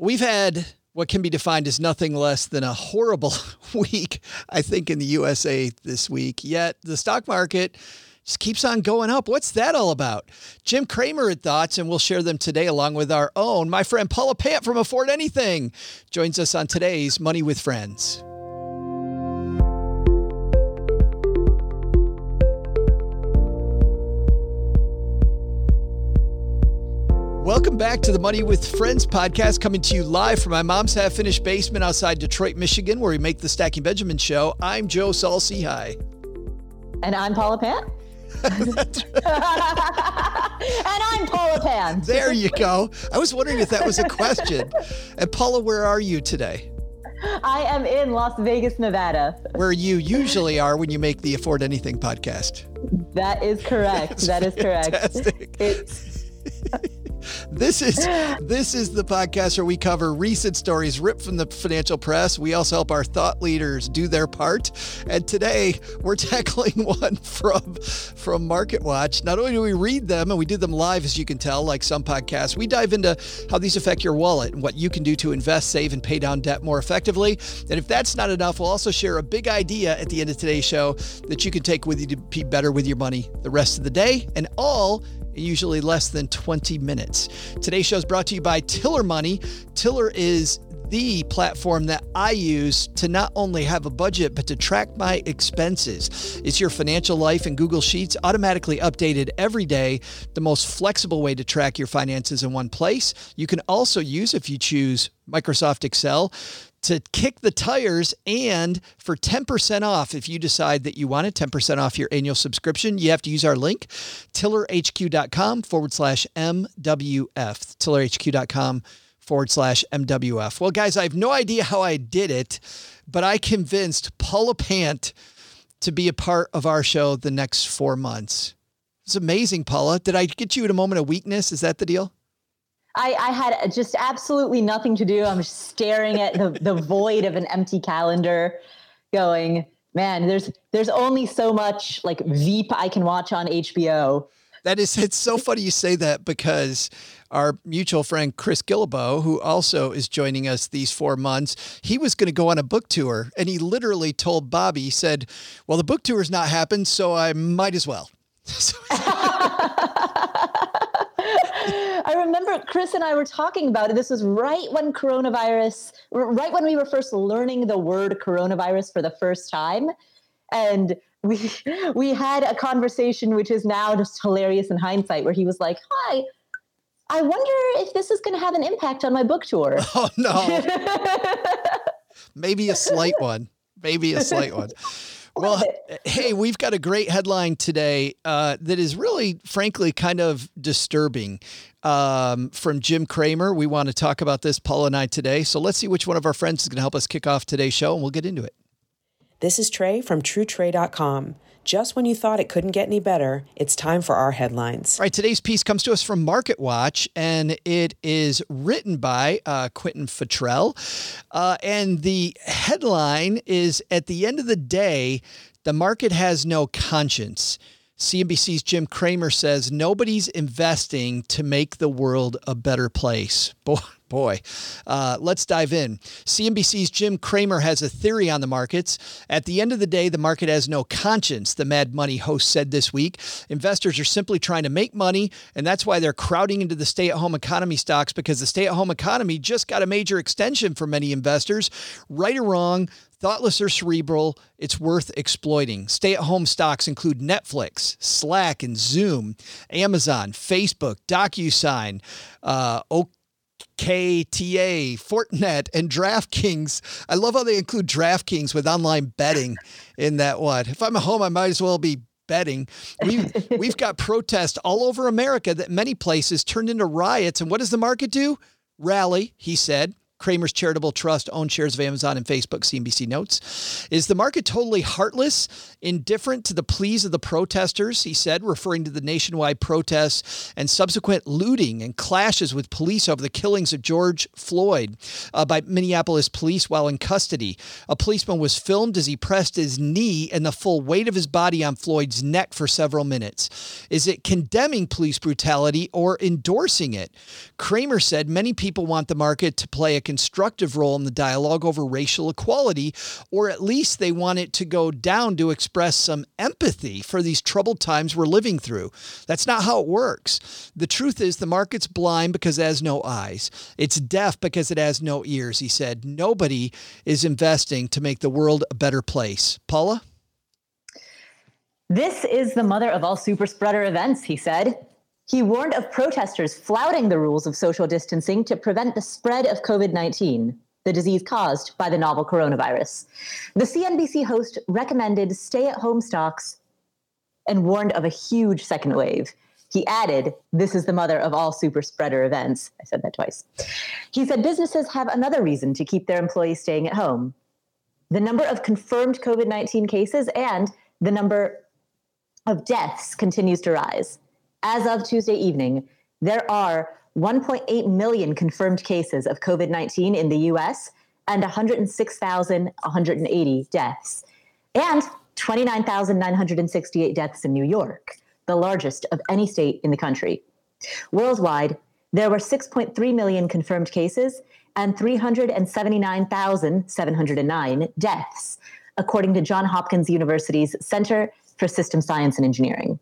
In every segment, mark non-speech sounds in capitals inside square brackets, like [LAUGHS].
We've had what can be defined as nothing less than a horrible [LAUGHS] week, I think, in the USA this week. Yet the stock market just keeps on going up. What's that all about? Jim Cramer had thoughts, and we'll share them today along with our own. My friend Paula Pant from Afford Anything joins us on today's Money with Friends. Welcome back to the Money with Friends podcast, coming to you live from my mom's half finished basement outside Detroit, Michigan, where we make the Stacking Benjamin show. I'm Joe Saul-Sehy. Hi. And I'm Paula Pant. [LAUGHS] and I'm Paula Pant. There you go. I was wondering if that was a question. And Paula, where are you today? I am in Las Vegas, Nevada. Where you usually are when you make the Afford Anything podcast. That is correct. That is correct. It's this is this is the podcast where we cover recent stories ripped from the financial press. We also help our thought leaders do their part. And today we're [LAUGHS] tackling one from from Market Watch. Not only do we read them and we do them live, as you can tell, like some podcasts, we dive into how these affect your wallet and what you can do to invest, save, and pay down debt more effectively. And if that's not enough, we'll also share a big idea at the end of today's show that you can take with you to be better with your money the rest of the day and all in usually less than 20 minutes. Today's show is brought to you by Tiller Money. Tiller is the platform that I use to not only have a budget, but to track my expenses. It's your financial life in Google Sheets, automatically updated every day, the most flexible way to track your finances in one place. You can also use, if you choose Microsoft Excel, to kick the tires and for 10% off if you decide that you want it 10% off your annual subscription you have to use our link tillerhq.com forward slash mwf tillerhq.com forward slash mwf well guys i have no idea how i did it but i convinced paula pant to be a part of our show the next four months. It's amazing paula. Did i get you at a moment of weakness? Is that the deal I, I had just absolutely nothing to do. I'm staring at the, the [LAUGHS] void of an empty calendar, going, man, there's there's only so much like Veep I can watch on HBO. That is, it's so funny you say that because our mutual friend Chris Guillebeau, who also is joining us these four months, he was going to go on a book tour, and he literally told Bobby, he said, "Well, the book tour's not happened, so I might as well." [LAUGHS] [LAUGHS] I remember Chris and I were talking about it. This was right when coronavirus, right when we were first learning the word coronavirus for the first time. And we [LAUGHS] we had a conversation which is now just hilarious in hindsight, where he was like, Hi, I wonder if this is gonna have an impact on my book tour. [LAUGHS] Oh no. [LAUGHS] Maybe a slight one. Maybe a slight one. Well, hey, we've got a great headline today uh, that is really, frankly, kind of disturbing um, from Jim Cramer. We want to talk about this, Paul and I, today. So let's see which one of our friends is going to help us kick off today's show, and we'll get into it. This is Trey from TrueTrey.com. Just when you thought it couldn't get any better, it's time for our headlines. All right, today's piece comes to us from Market Watch, and it is written by uh, Quentin Fottrell. Uh, and the headline is At the end of the day, the market has no conscience. CNBC's Jim Cramer says nobody's investing to make the world a better place. Boy, Boy, uh, let's dive in. CNBC's Jim Cramer has a theory on the markets. At the end of the day, the market has no conscience, the Mad Money host said this week. Investors are simply trying to make money, and that's why they're crowding into the stay at home economy stocks because the stay at home economy just got a major extension for many investors. Right or wrong, Thoughtless or cerebral, it's worth exploiting. Stay at home stocks include Netflix, Slack and Zoom, Amazon, Facebook, DocuSign, uh, KTA, Fortinet, and DraftKings. I love how they include DraftKings with online betting in that one. If I'm at home, I might as well be betting. We've, [LAUGHS] we've got protests all over America that many places turned into riots. And what does the market do? Rally, he said. Cramer's charitable trust owned shares of Amazon and Facebook, CNBC notes. Is the market totally heartless, indifferent to the pleas of the protesters? He said, referring to the nationwide protests and subsequent looting and clashes with police over the killings of George Floyd uh, by Minneapolis police while in custody. A policeman was filmed as he pressed his knee and the full weight of his body on Floyd's neck for several minutes. Is it condemning police brutality or endorsing it? Cramer said many people want the market to play a constructive role in the dialogue over racial equality, or at least they want it to go down to express some empathy for these troubled times we're living through. That's not how it works. The truth is, the market's blind because it has no eyes, it's deaf because it has no ears, he said. Nobody is investing to make the world a better place. Paula? This is the mother of all super spreader events, he said. He warned of protesters flouting the rules of social distancing to prevent the spread of COVID 19, the disease caused by the novel coronavirus. The CNBC host recommended stay at home stocks and warned of a huge second wave. He added, This is the mother of all super spreader events. I said that twice. He said businesses have another reason to keep their employees staying at home the number of confirmed COVID 19 cases and the number of deaths continues to rise. As of Tuesday evening, there are 1.8 million confirmed cases of COVID 19 in the US and 106,180 deaths, and 29,968 deaths in New York, the largest of any state in the country. Worldwide, there were 6.3 million confirmed cases and 379,709 deaths, according to Johns Hopkins University's Center for System Science and Engineering.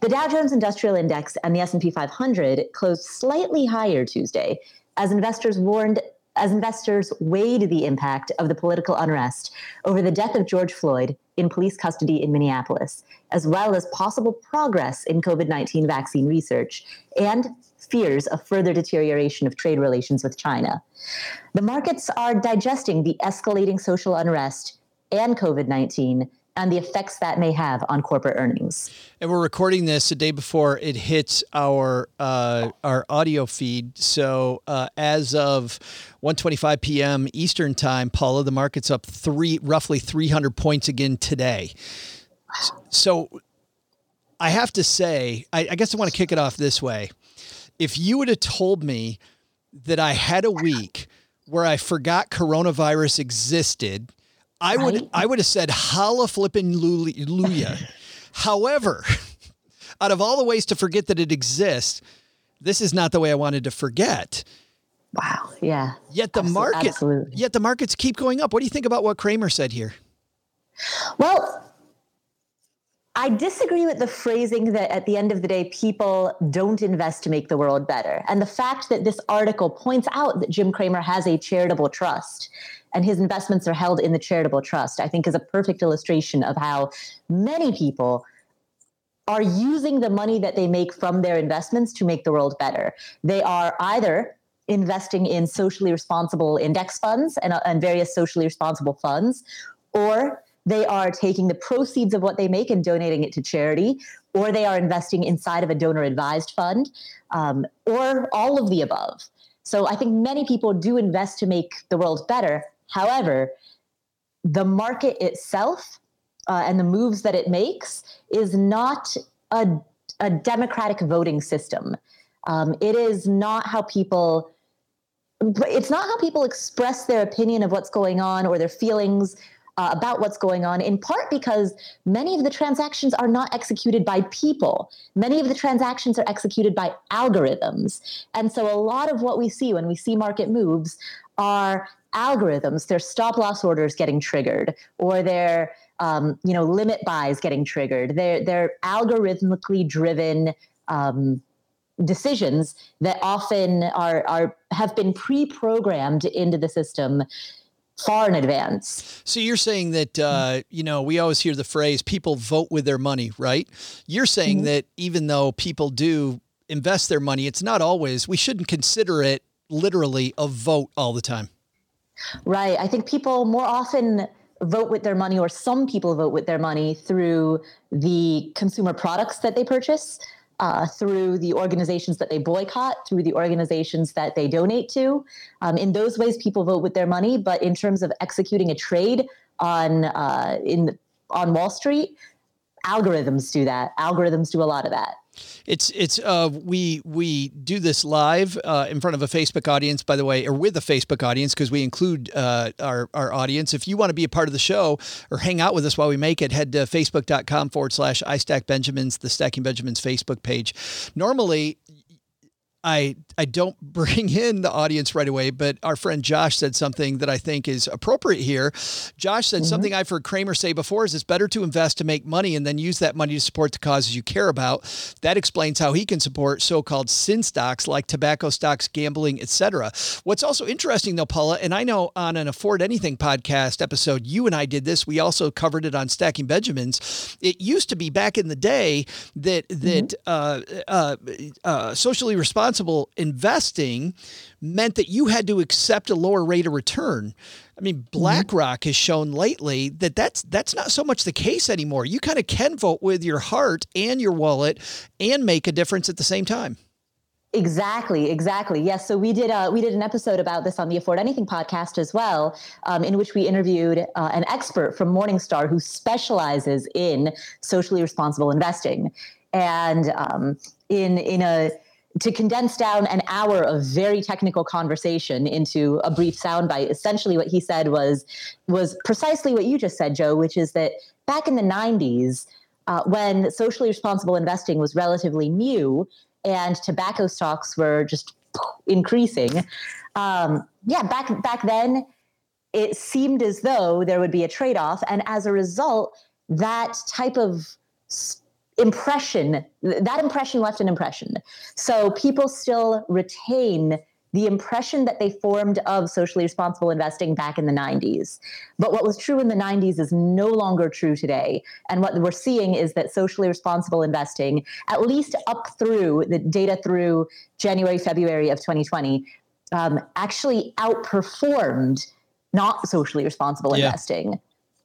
The Dow Jones Industrial Index and the S&P 500 closed slightly higher Tuesday as investors warned as investors weighed the impact of the political unrest over the death of George Floyd in police custody in Minneapolis, as well as possible progress in COVID 19 vaccine research and fears of further deterioration of trade relations with China. The markets are digesting the escalating social unrest and COVID 19 and the effects that may have on corporate earnings. And we're recording this the day before it hits our uh, our audio feed. So uh, as of 1:25 p.m. Eastern time, Paula, the market's up three roughly 300 points again today. So I have to say, I, I guess I want to kick it off this way. If you would have told me that I had a week where I forgot coronavirus existed I right? would I would have said holla flipping luya. [LAUGHS] However, out of all the ways to forget that it exists, this is not the way I wanted to forget. Wow. Yeah. Yet the market absolutely. yet the markets keep going up. What do you think about what Cramer said here? Well, I disagree with the phrasing that at the end of the day, people don't invest to make the world better. And the fact that this article points out that Jim Cramer has a charitable trust and his investments are held in the charitable trust, I think is a perfect illustration of how many people are using the money that they make from their investments to make the world better. They are either investing in socially responsible index funds and, uh, and various socially responsible funds, or they are taking the proceeds of what they make and donating it to charity, or they are investing inside of a donor advised fund, um, or all of the above. So I think many people do invest to make the world better. However, the market itself uh, and the moves that it makes is not a, a democratic voting system. Um, it is not how people. It's not how people express their opinion of what's going on or their feelings uh, about what's going on, in part because many of the transactions are not executed by people. Many of the transactions are executed by algorithms. And so a lot of what we see when we see market moves are algorithms, their stop loss orders getting triggered, or their um, you know limit buys getting triggered. They're they're algorithmically driven um, decisions that often are are have been pre-programmed into the system far in advance. So you're saying that uh, you know we always hear the phrase "people vote with their money," right? You're saying mm-hmm. that even though people do invest their money, it's not always. We shouldn't consider it literally a vote all the time. Right. I think people more often vote with their money, or some people vote with their money through the consumer products that they purchase. uh, through the organizations that they boycott, through the organizations that they donate to. Um, in those ways, people vote with their money. But in terms of executing a trade on uh, in on Wall Street, algorithms do that. Algorithms do a lot of that. It's it's uh we we do this live uh, in front of a Facebook audience, by the way, or with a Facebook audience because we include uh, our our audience. If you want to be a part of the show or hang out with us while we make it, head to facebook.com forward slash I Stack Benjamins, the Stacking Benjamins Facebook page. Normally, I I don't [LAUGHS] bring in the audience right away, but our friend Josh said something that I think is appropriate here. Josh said mm-hmm. something I've heard Cramer say before is it's better to invest to make money and then use that money to support the causes you care about. That explains how he can support so-called sin stocks like tobacco stocks, gambling, etc. What's also interesting though, Paula, and I know on an Afford Anything podcast episode, you and I did this. We also covered it on Stacking Benjamins. It used to be back in the day that that mm-hmm. uh, uh, uh, socially responsible investing meant that you had to accept a lower rate of return. I mean, mm-hmm. BlackRock has shown lately that that's that's not so much the case anymore. You kind of can vote with your heart and your wallet and make a difference at the same time. Exactly, exactly. Yes. So we did uh, we did an episode about this on the Afford Anything podcast as well, um, in which we interviewed uh, an expert from Morningstar who specializes in socially responsible investing, and um, in in a to condense down an hour of very technical conversation into a brief soundbite, essentially what he said was was precisely what you just said, Joe, which is that back in the 90s, uh, when socially responsible investing was relatively new and tobacco stocks were just increasing, um, yeah, back back then, it seemed as though there would be a trade off, and as a result, that type of st- impression that impression left an impression so people still retain the impression that they formed of socially responsible investing back in the 90s. But what was true in the 90s is no longer true today. And what we're seeing is that socially responsible investing, at least up through the data through January, February of 2020, um, actually outperformed not socially responsible yeah. investing.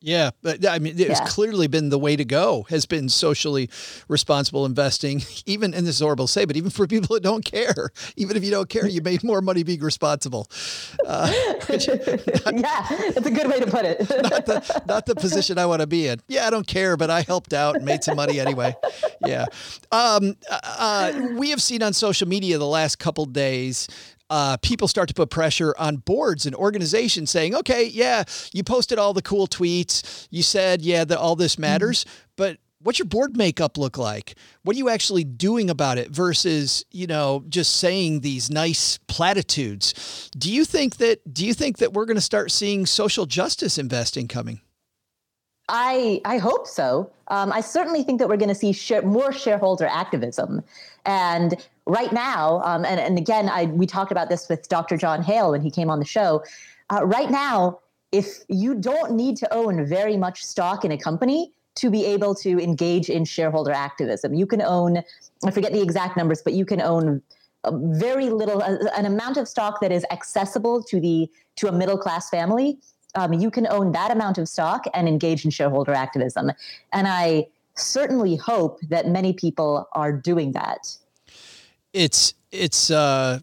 Yeah, but I mean, it's yeah. clearly been the way to go. Has been socially responsible investing, even in this horrible say, but even for people that don't care. Even if you don't care, you made more money being responsible. Uh, [LAUGHS] not, [LAUGHS] yeah, it's a good way to put it. [LAUGHS] not, the, not the position I want to be in. Yeah, I don't care, but I helped out and made some money anyway. Yeah, um, uh, uh we have seen on social media the last couple days uh, people start to put pressure on boards and organizations saying, okay, yeah, you posted all the cool tweets. You said, yeah, that all this matters, mm-hmm. but what's your board makeup look like? What are you actually doing about it versus, you know, just saying these nice platitudes? Do you think that do you think that we're going to start seeing social justice investing coming? I I hope so. Um, I certainly think that we're going to see share, more shareholder activism, and right now, um, and and again, I we talked about this with Dr. Jon Hale when he came on the show. Uh, right now, if you don't need to own very much stock in a company to be able to engage in shareholder activism, you can own I forget the exact numbers, but you can own very little an amount of stock that is accessible to the to a middle class family um, you can own that amount of stock and engage in shareholder activism. And I certainly hope that many people are doing that. It's it's uh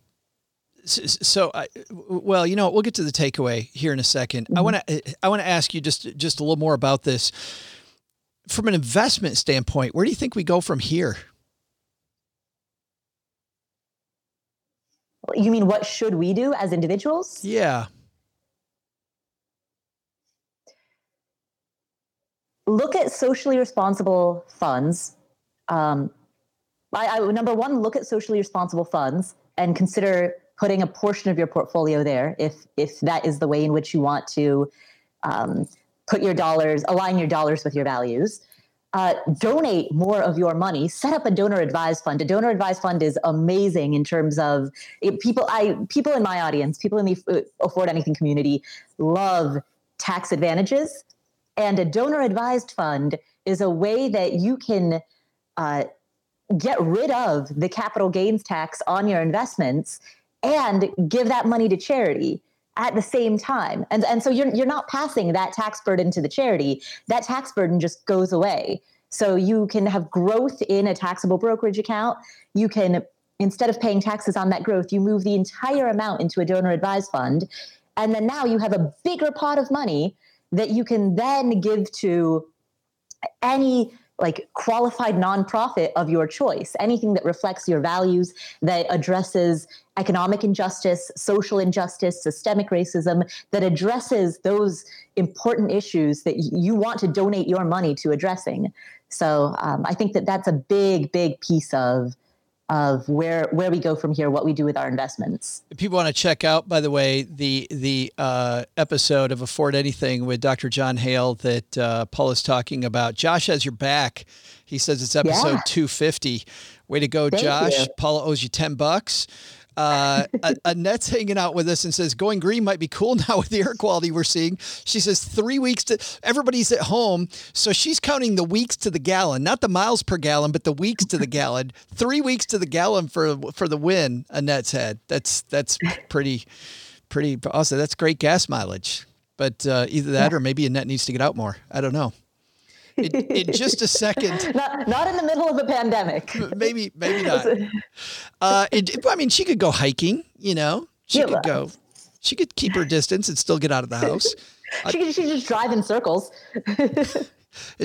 so I, well you know we'll get to the takeaway here in a 2nd mm-hmm. i want to i want to ask you just just a little more about this. From an investment standpoint where do you think we go from here? You mean what should we do as individuals? Yeah. Look at socially responsible funds. Um, I, I, number one, look at socially responsible funds and consider putting a portion of your portfolio there if if that is the way in which you want to um, put your dollars, align your dollars with your values. Uh, donate more of your money. Set up a donor advised fund. A donor advised fund is amazing in terms of it, people. I people in my audience, people in the uh, afford anything community, love tax advantages and a donor advised fund is a way that you can uh, get rid of the capital gains tax on your investments and give that money to charity at the same time. And, and so you're, you're not passing that tax burden to the charity. That tax burden just goes away. So you can have growth in a taxable brokerage account. You can, instead of paying taxes on that growth, you move the entire amount into a donor advised fund. And then now you have a bigger pot of money that you can then give to any like qualified nonprofit of your choice, anything that reflects your values, that addresses economic injustice, social injustice, systemic racism, that addresses those important issues that you want to donate your money to addressing. So um, I think that that's a big, big piece of of where where we go from here, what we do with our investments. If people want to check out, by the way, the the uh, episode of Afford Anything with Dr. Jon Hale that uh, Paul is talking about, Josh has your back. He says it's episode yeah. 250. Way to go, Thank Josh. You. Paula owes you 10 bucks. Uh, Annette's hanging out with us and says going green might be cool [LAUGHS] now with the air quality we're seeing. She says three weeks to everybody's at home, so she's counting the weeks to the gallon, not the miles per gallon, but the weeks to the gallon. Three weeks to the gallon for for the win. Annette's had that's that's pretty pretty awesome. That's great gas mileage. But uh, either that yeah. or maybe Annette needs to get out more. I don't know in, in just a second. [LAUGHS] Not, not in the middle of a pandemic. Maybe, maybe not. [LAUGHS] Uh, it, I mean, she could go hiking. You know, she yeah, could go. She could keep her distance and still get out of the house. [LAUGHS] she could she just drive in circles.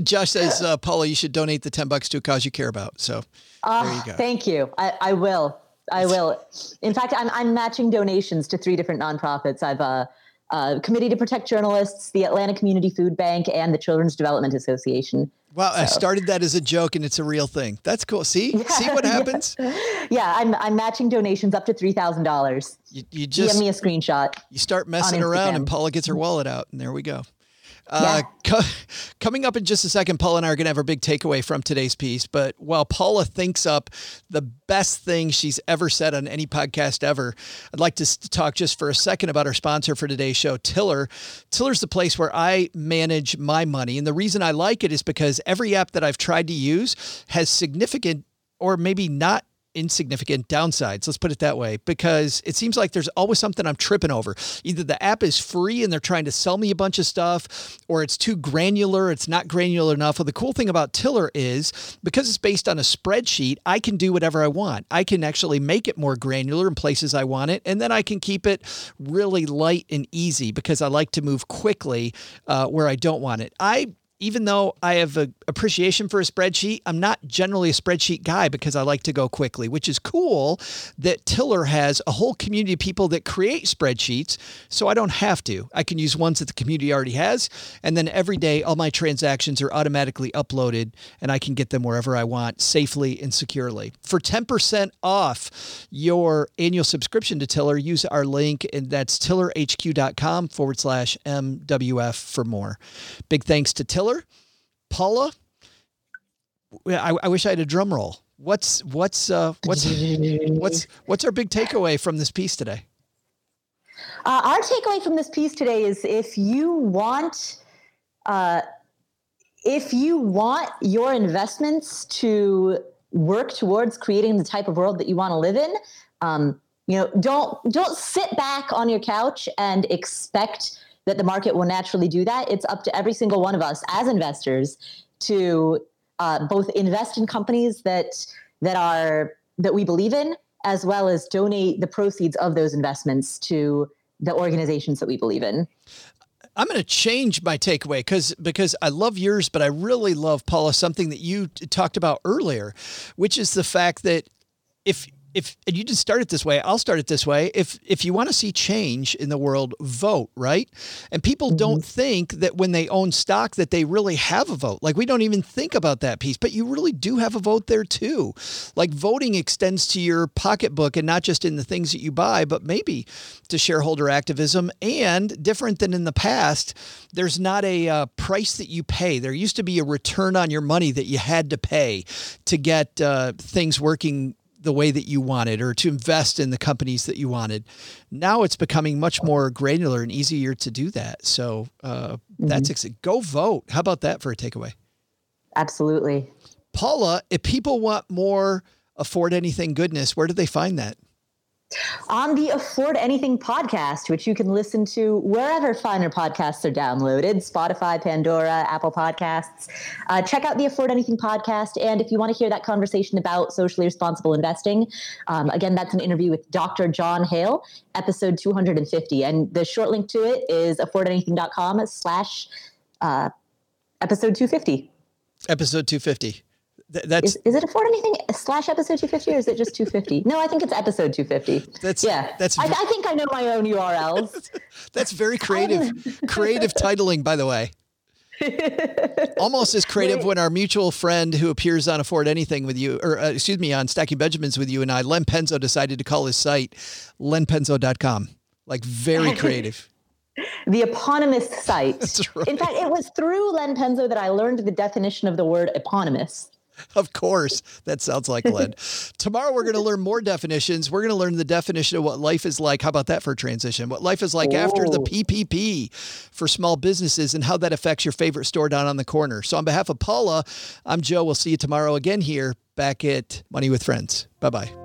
Josh says, uh, Paula, you should donate the ten bucks to a cause you care about. So uh, there you go. Thank you. I, I will. I will. In fact, I'm I'm matching donations to three different nonprofits. I've uh uh, Committee to Protect Journalists, the Atlanta Community Food Bank, and the Children's Development Association. Wow, so. I started that as a joke, and it's a real thing. That's cool. See, [LAUGHS] yeah, see what happens. Yeah. yeah, I'm I'm matching donations up to three thousand dollars. You, you just give me a screenshot. You start messing around, and Paula gets her wallet out, and there we go. Uh, co- [LAUGHS] coming up in just a second, Paula and I are going to have our big takeaway from today's piece. But while Paula thinks up the best thing she's ever said on any podcast ever, I'd like to talk just for a second about our sponsor for today's show, Tiller. Tiller's the place where I manage my money. And the reason I like it is because every app that I've tried to use has significant or maybe not insignificant downsides. Let's put it that way, because it seems like there's always something I'm tripping over. Either the app is free and they're trying to sell me a bunch of stuff, or it's too granular, it's not granular enough. Well, the cool thing about Tiller is because it's based on a spreadsheet, I can do whatever I want. I can actually make it more granular in places I want it, and then I can keep it really light and easy because I like to move quickly uh, where I don't want it. I even though I have an appreciation for a spreadsheet, I'm not generally a spreadsheet guy because I like to go quickly, which is cool that Tiller has a whole community of people that create spreadsheets. So I don't have to. I can use ones that the community already has. And then every day, all my transactions are automatically uploaded and I can get them wherever I want safely and securely. For 10% off your annual subscription to Tiller, use our link, and that's tillerhq.com forward slash MWF for more. Big thanks to Tiller Paula, I, I wish I had a drum roll. What's what's uh, what's what's what's our big takeaway from this piece today? Uh, our takeaway from this piece today is if you want uh, if you want your investments to work towards creating the type of world that you want to live in, um, you know, don't don't sit back on your couch and expect that the market will naturally do that. It's up to every single one of us as investors to uh, both invest in companies that that are that we believe in, as well as donate the proceeds of those investments to the organizations that we believe in. I'm going to change my takeaway because because I love yours, but I really love Paula something that you talked about earlier, which is the fact that if if and you just start it this way, I'll start it this way. If if you want to see change in the world, vote, right? And people mm-hmm. don't think that when they own stock that they really have a vote. Like we don't even think about that piece, but you really do have a vote there too. Like voting extends to your pocketbook and not just in the things that you buy, but maybe to shareholder activism and different than in the past, there's not a uh, price that you pay. There used to be a return on your money that you had to pay to get uh, things working the way that you wanted or to invest in the companies that you wanted. Now it's becoming much more granular and easier to do that. So uh, mm-hmm. that's exciting. Go vote. How about that for a takeaway? Absolutely. Paula, if people want more afford anything goodness, where do they find that? On the Afford Anything podcast, which you can listen to wherever finer podcasts are downloaded Spotify, Pandora, Apple Podcasts. Uh, check out the Afford Anything podcast. And if you want to hear that conversation about socially responsible investing, um, again, that's an interview with Dr. Jon Hale, episode 250. And the short link to it is affordanything.com slash uh, episode 250. Episode 250. Th- that's Is, is it afford anything slash episode 250 or is it just 250? no, I think it's episode 250. That's- yeah. that's- I, I think I know my own URLs. [LAUGHS] that's very creative creative titling by the way. [LAUGHS] Almost as creative when our mutual friend who appears on Afford Anything with you, or uh, excuse me, on Stacking Benjamins with you and I, Len Penzo, decided to call his site lenpenzo.com. Like very [LAUGHS] creative. the eponymous site. Right. In fact, it was through Len Penzo that I learned the definition of the word eponymous. [LAUGHS] Of course. That sounds like lead. [LAUGHS] Tomorrow, we're going to learn more definitions. We're going to learn the definition of what life is like. How about that for a transition? What life is like after the oh. PPP for small businesses and how that affects your favorite store down on the corner. So, on behalf of Paula, I'm Joe. We'll see you tomorrow again here back at Money with Friends. Bye bye.